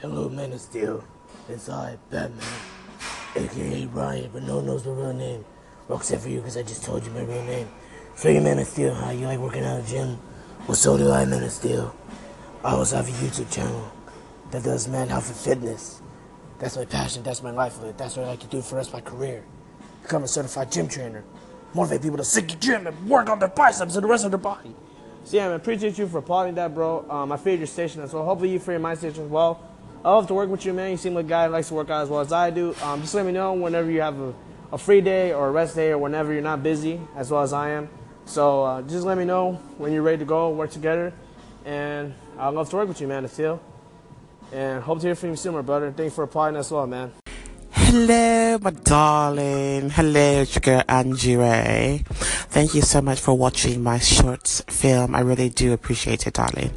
Hello, Man of Steel. Inside Batman, aka Ryan, but no one knows my real name. Well, except for you, because I just told you my real name. So, you Man of Steel, how you like working out at the gym? Well, so do I, Man of Steel. I also have a YouTube channel that does Man Health and Fitness. That's my passion, that's my livelihood, that's what I like to do for the rest of my career. Become a certified gym trainer. Motivate people to stick to gym and work on their biceps and the rest of their body. So yeah, man, appreciate you for applauding that, bro. Um, I figured your station as well. Hopefully you figure my station as well. I love to work with you, man. You seem like a guy who likes to work out as well as I do. Um, just let me know whenever you have a, a free day or a rest day or whenever you're not busy, as well as I am. So uh, just let me know when you're ready to go, work together. And I'd love to work with you, man, still. And hope to hear from you soon, my brother. Thanks for applying as well, man. Hello, my darling. Hello, it's your girl Angie Ray. Thank you so much for watching my short film. I really do appreciate it, darling.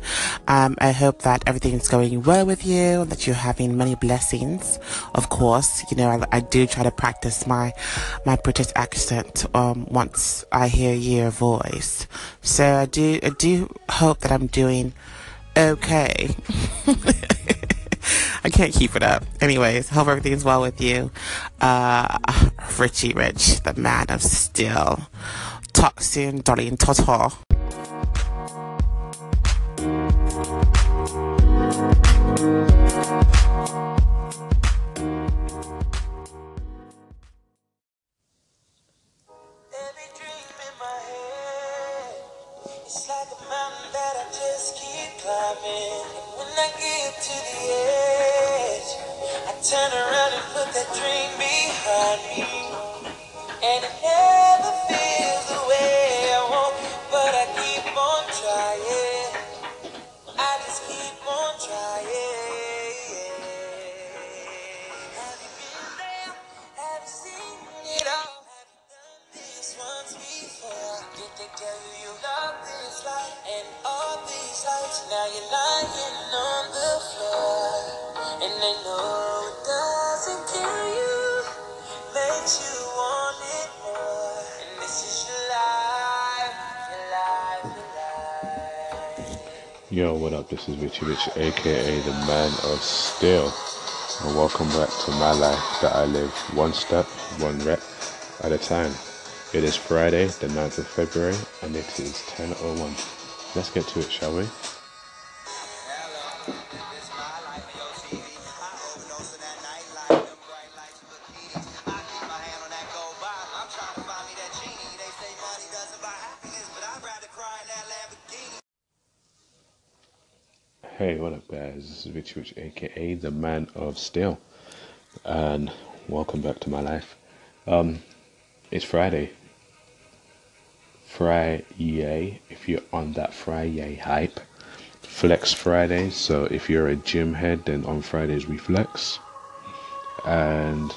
Um, I hope that everything is going well with you, that you're having many blessings. Of course, you know, I, I do try to practice my, my British accent, um, once I hear your voice. So I do, I do hope that I'm doing okay. I can't keep it up. Anyways, hope everything's well with you. Uh, Richie Rich, the man of steel. Talk soon, darling. Ta-ta. Every dream in my head, it's like a mountain that I just keep climbing. And when I get to the edge, I turn around and put that dream behind me. And Yo, what up? This is Richie Rich, aka the Man of Steel, and welcome back to my life that I live one step, one rep at a time. It is Friday, the 9th of February, and it is 10.01. Let's get to it, shall we? Hey, what up, guys? This is Richie Rich, aka the Man of Steel, and welcome back to my life. Um, it's Friday. Friday, if you're on that Friday hype. Flex Friday, so if you're a gym head, then on Fridays we flex. And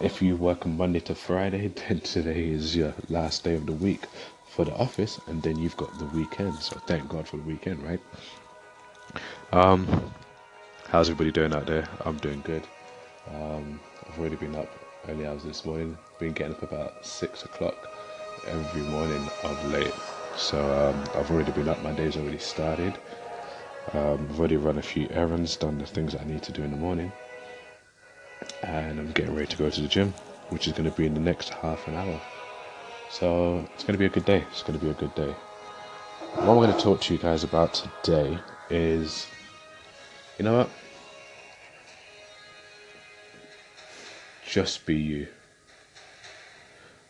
if you work Monday to Friday, then today is your last day of the week for the office, and then you've got the weekend. So thank God for the weekend, right? Um, how's everybody doing out there? I'm doing good. Um, I've already been up early hours this morning. Been getting up about six o'clock every morning of late. So um, I've already been up. My day's already started. Um, I've already run a few errands, done the things I need to do in the morning, and I'm getting ready to go to the gym, which is going to be in the next half an hour. So it's going to be a good day. It's going to be a good day. What I'm going to talk to you guys about today is, you know what? Just be you.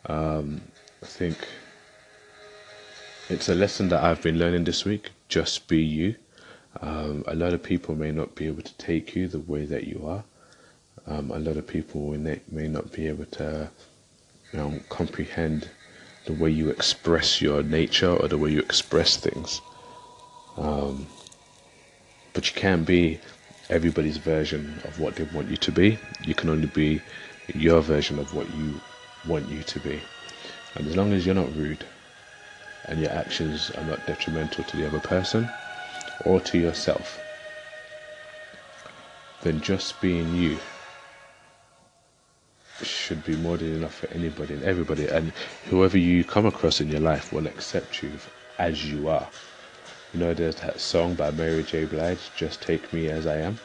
Um, I think it's a lesson that I've been learning this week. Just be you. Um, a lot of people may not be able to take you the way that you are. Um, a lot of people may not be able to comprehend the way you express your nature or the way you express things. Um, but you can't be everybody's version of what they want you to be. You can only be your version of what you want you to be. And as long as you're not rude and your actions are not detrimental to the other person or to yourself, then just being you should be more than enough for anybody and everybody. And whoever you come across in your life will accept you as you are. You know, there's that song by Mary J. Blige, Just Take Me As I Am.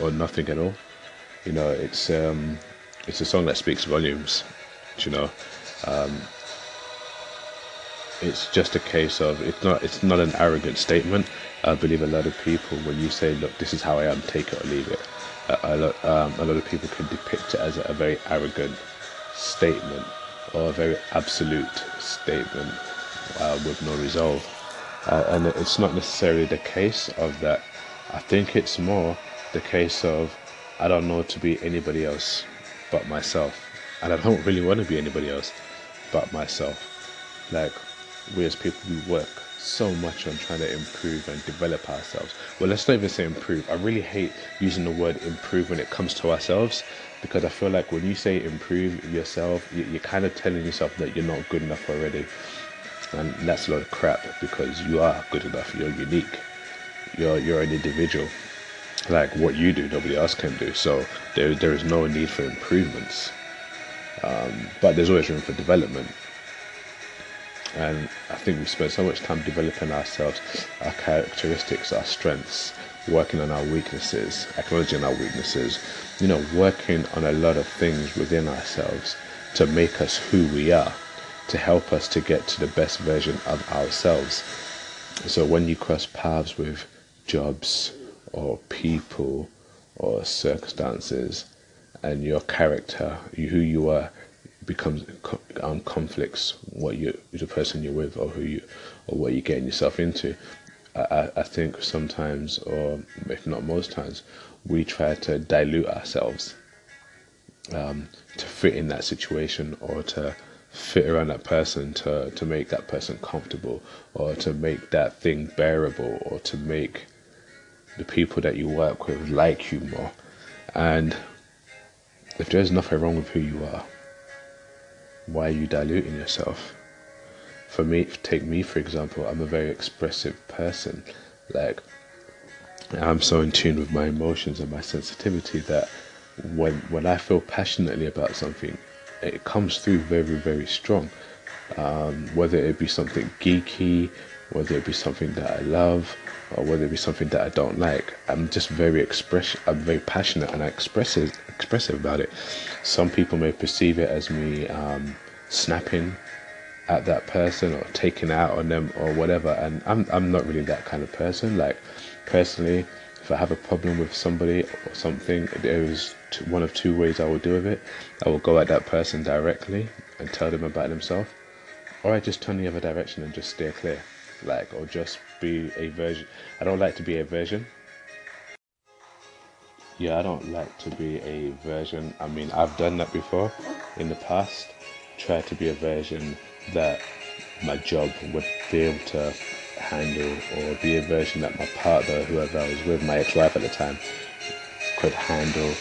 or nothing at all. You know, it's um, it's a song that speaks volumes. You know, um, it's just a case of it's not it's not an arrogant statement. I believe a lot of people when you say, "Look, this is how I am, take it or leave it," a, lot um, a lot of people can depict it as a, a very arrogant statement or a very absolute statement uh, with no resolve. Uh, and it's not necessarily the case of that. I think it's more the case of I don't know to be anybody else but myself. And I don't really want to be anybody else but myself. Like, we as people, we work so much on trying to improve and develop ourselves. Well, let's not even say improve. I really hate using the word improve when it comes to ourselves because I feel like when you say improve yourself, you're kind of telling yourself that you're not good enough already. And that's a lot of crap because you are good enough. You're unique. You're you're an individual. Like what you do, nobody else can do. So there there is no need for improvements. Um, but there's always room for development. And I think we spend so much time developing ourselves, our characteristics, our strengths, working on our weaknesses, acknowledging our weaknesses, you know, working on a lot of things within ourselves to make us who we are, to help us to get to the best version of ourselves. So when you cross paths with jobs or people or circumstances and your character, who you are, becomes um, conflicts what you the person you're with or who you or what you're getting yourself into I, I think sometimes or if not most times we try to dilute ourselves um, to fit in that situation or to fit around that person to, to make that person comfortable or to make that thing bearable or to make the people that you work with like you more. And if there's nothing wrong with who you are, why are you diluting yourself? For me, take me for example, I'm a very expressive person. Like, I'm so in tune with my emotions and my sensitivity that when when I feel passionately about something, it comes through very very strong. Um, whether it be something geeky, whether it be something that I love, or whether it be something that I don't like, I'm just very express. I'm very passionate and I expressive expressive about it. Some people may perceive it as me um, snapping at that person or taking out on them or whatever, and I'm I'm not really that kind of person. Like personally, if I have a problem with somebody or something, there is one of two ways I will do with it. I will go at that person directly and tell them about themselves, or I just turn the other direction and just steer clear, like, or just be a version. I don't like to be a version. Yeah, I don't like to be a version. I mean, I've done that before in the past. Try to be a version that my job would be able to handle or be a version that my partner, whoever I was with, my ex-wife at the time, could handle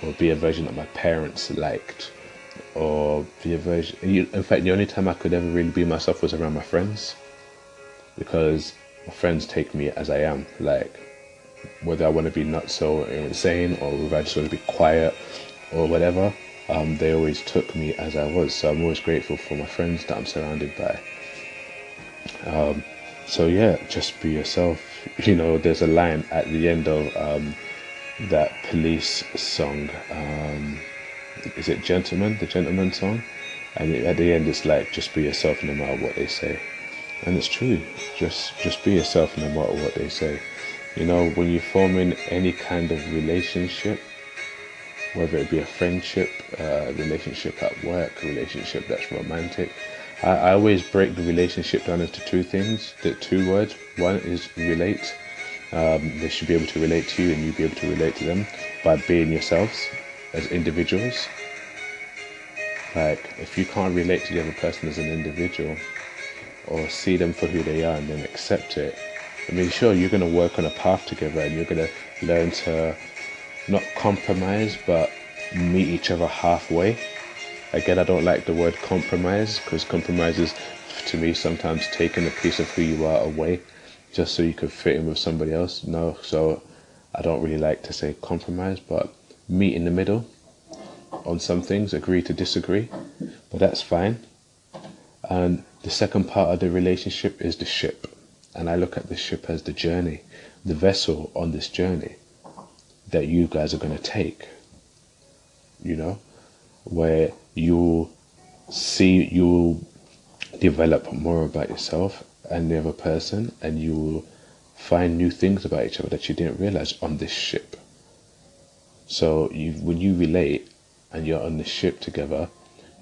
or be a version that my parents liked or be a version in fact the only time I could ever really be myself was around my friends because my friends take me as I am like whether I want to be not so insane or whether I just want to be quiet or whatever um, they always took me as I was. So I'm always grateful for my friends that I'm surrounded by. Um, so yeah just be yourself. You know there's a line at the end of um, that police song. Um, is it Gentleman, the Gentleman song? And at the end, it's like just be yourself no matter what they say, and it's true. Just just be yourself no matter what they say. You know, when you're forming any kind of relationship, whether it be a friendship, a relationship at work, a relationship that's romantic, I, I always break the relationship down into two things. The two words. One is relate, um, they should be able to relate to you and you be able to relate to them by being yourselves as individuals. Like, if you can't relate to the other person as an individual or see them for who they are and then accept it, I mean, sure, you're going to work on a path together and you're going to learn to not compromise but meet each other halfway. Again, I don't like the word compromise because compromise is, to me, sometimes taking a piece of who you are away just so you could fit in with somebody else. No, so I don't really like to say compromise, but meet in the middle on some things, agree to disagree, but that's fine. And the second part of the relationship is the ship. And I look at the ship as the journey, the vessel on this journey. that you guys are going to take. You know, where you'll see you will develop more about yourself and the other person, and you will find new things about each other that you didn't realize on this ship. So you, when you relate and you're on the ship together,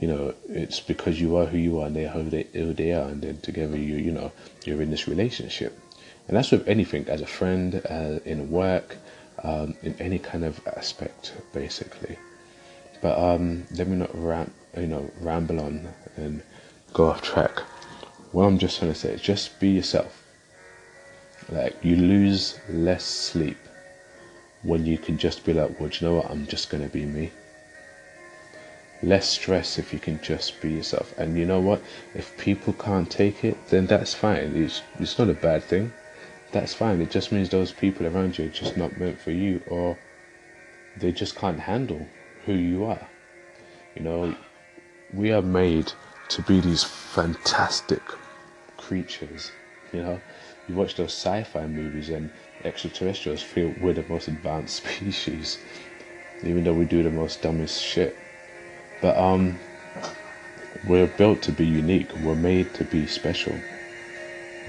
you know it's because you are who you are and they're who they, who they are, and then together you you know you're in this relationship, and that's with anything as a friend, uh, in work, um, in any kind of aspect, basically. But um, let me not ram, you know, ramble on and go off track. What I'm just trying to say is just be yourself. Like you lose less sleep when you can just be like, well, you know what? I'm just gonna be me. Less stress if you can just be yourself. And you know what? If people can't take it, then that's fine. It's it's not a bad thing. That's fine. It just means those people around you are just not meant for you, or they just can't handle who you are. You know, we are made to be these fantastic creatures. You know, you watch those sci-fi movies and extraterrestrials feel we're the most advanced species, even though we do the most dumbest shit. But um, we're built to be unique. We're made to be special,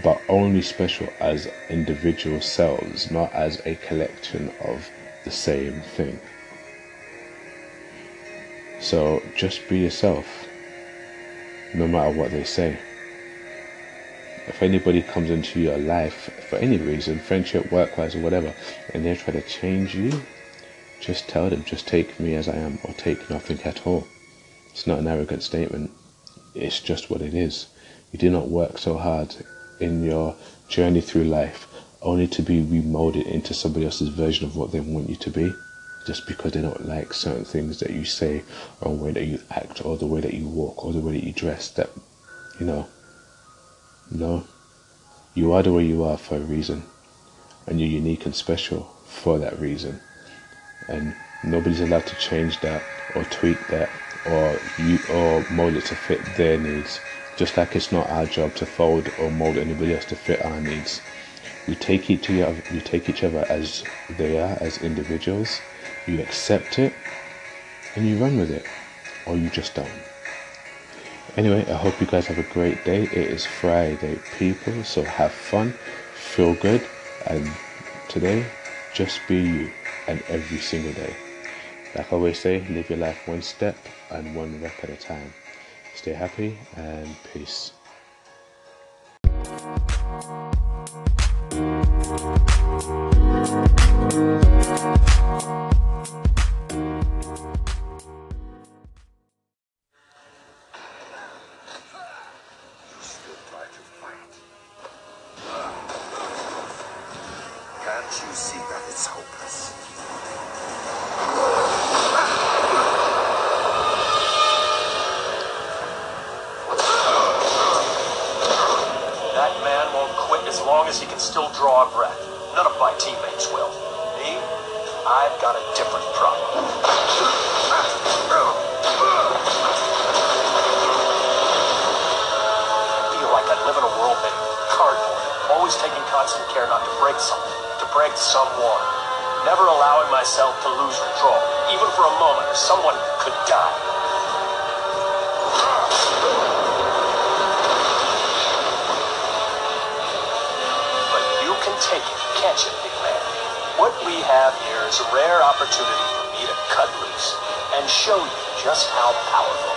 but only special as individual selves, not as a collection of the same thing. So just be yourself, no matter what they say. If anybody comes into your life for any reason, friendship, work wise, or whatever, and they try to change you, just tell them, just take me as I am, or take nothing at all. It's not an arrogant statement, it's just what it is. You do not work so hard in your journey through life only to be remolded into somebody else's version of what they want you to be just because they don't like certain things that you say or the way that you act or the way that you walk or the way that you dress that you know no you are the way you are for a reason and you're unique and special for that reason. And nobody's allowed to change that or tweak that or you or mold it to fit their needs just like it's not our job to fold or mold anybody else to fit our needs. We take each other we take each other as they are as individuals. You accept it and you run with it, or you just don't. Anyway, I hope you guys have a great day. It is Friday, people, so have fun, feel good, and today, just be you, and every single day. Like I always say, live your life one step and one rep at a time. Stay happy and peace. Constant care not to break something, to break someone. Never allowing myself to lose control, even for a moment, or someone could die. But you can take it, can't you, big man? What we have here is a rare opportunity for me to cut loose and show you just how powerful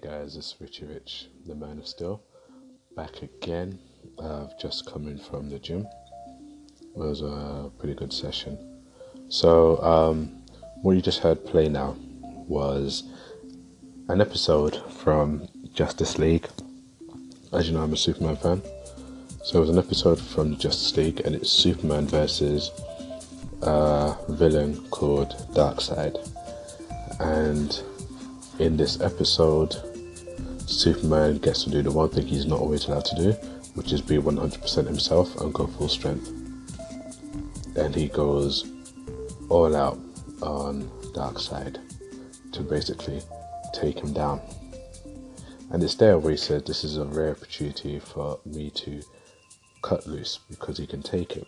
guys, it's Richie Rich, the man of steel, back again. I've just come in from the gym. It was a pretty good session. So, um, what you just heard play now was an episode from Justice League. As you know, I'm a Superman fan. So, it was an episode from Justice League, and it's Superman versus a villain called Darkseid. And in this episode, Superman gets to do the one thing he's not always allowed to do, which is be 100% himself and go full strength. And he goes all out on Darkseid to basically take him down. And it's there where he said, This is a rare opportunity for me to cut loose because he can take it.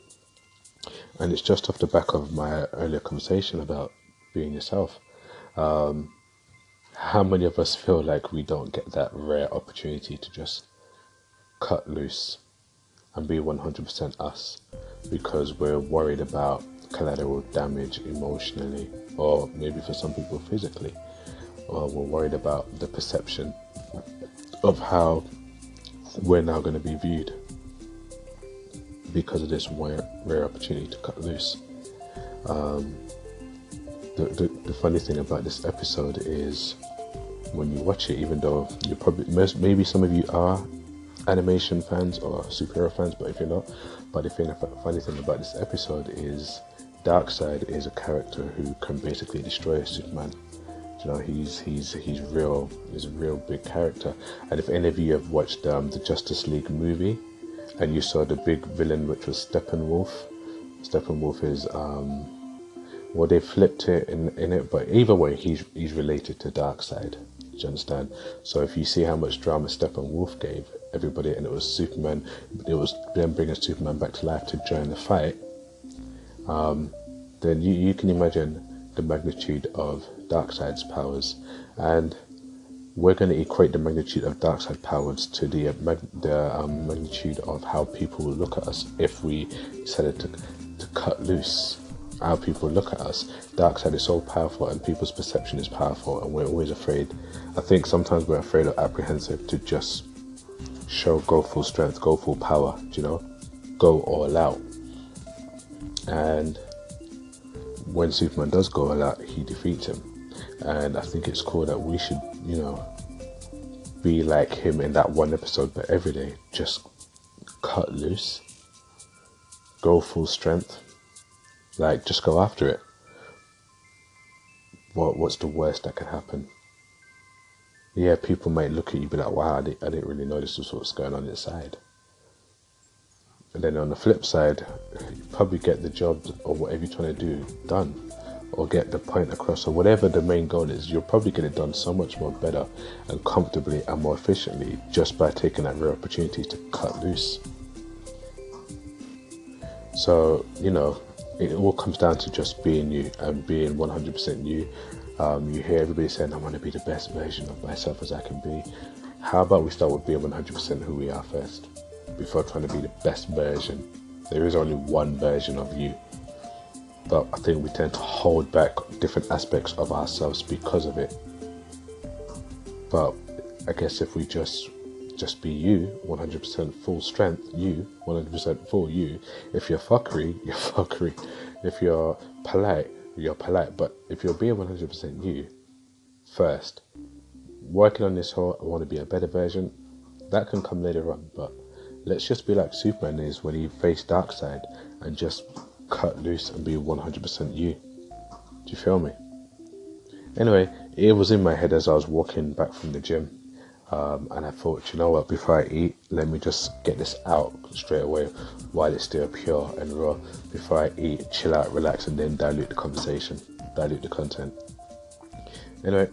And it's just off the back of my earlier conversation about being yourself. Um, how many of us feel like we don't get that rare opportunity to just cut loose and be 100% us because we're worried about collateral damage emotionally or maybe for some people physically or we're worried about the perception of how we're now going to be viewed because of this rare, rare opportunity to cut loose. Um, the, the, the funny thing about this episode is when you watch it, even though you probably maybe some of you are animation fans or superhero fans, but if you're not, but the thing, funny thing about this episode is Darkseid is a character who can basically destroy Superman. You know, he's he's he's real. He's a real big character. And if any of you have watched um, the Justice League movie, and you saw the big villain, which was Steppenwolf, Steppenwolf is um, well, they flipped it in, in it, but either way, he's he's related to Darkseid. Do you understand? So if you see how much drama Steppenwolf gave everybody, and it was Superman, it was them bringing Superman back to life to join the fight. Um, then you, you can imagine the magnitude of Darkseid's powers, and we're going to equate the magnitude of Darkseid powers to the uh, mag- the um, magnitude of how people will look at us if we decided to to cut loose how people look at us. Darkseid is so powerful, and people's perception is powerful, and we're always afraid. I think sometimes we're afraid or apprehensive to just show go full strength, go full power. You know, go all out, and when Superman does go all out, he defeats him. And I think it's cool that we should, you know, be like him in that one episode, but every day, just cut loose, go full strength, like just go after it. What what's the worst that could happen? Yeah, people might look at you and be like, "Wow, I didn't, I didn't really know this was what's going on inside." And then on the flip side, you probably get the job or whatever you're trying to do done, or get the point across, or whatever the main goal is. You'll probably get it done so much more better and comfortably and more efficiently just by taking that rare opportunity to cut loose. So, you know, it all comes down to just being you and being 100% you. Um, you hear everybody saying, I want to be the best version of myself as I can be. How about we start with being 100% who we are first? before trying to be the best version. There is only one version of you. But I think we tend to hold back different aspects of ourselves because of it. But I guess if we just just be you, 100% full strength, you, 100% full you. If you're fuckery, you're fuckery. If you're polite, you're polite. But if you're being 100% you, first, working on this whole, I want to be a better version, that can come later on. But Let's just be like Superman is when he faced Darkseid and just cut loose and be 100% you. Do you feel me? Anyway, it was in my head as I was walking back from the gym. Um, and I thought, you know what, before I eat, let me just get this out straight away while it's still pure and raw. Before I eat, chill out, relax, and then dilute the conversation, dilute the content. Anyway,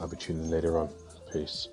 I'll be tuning later on. Peace.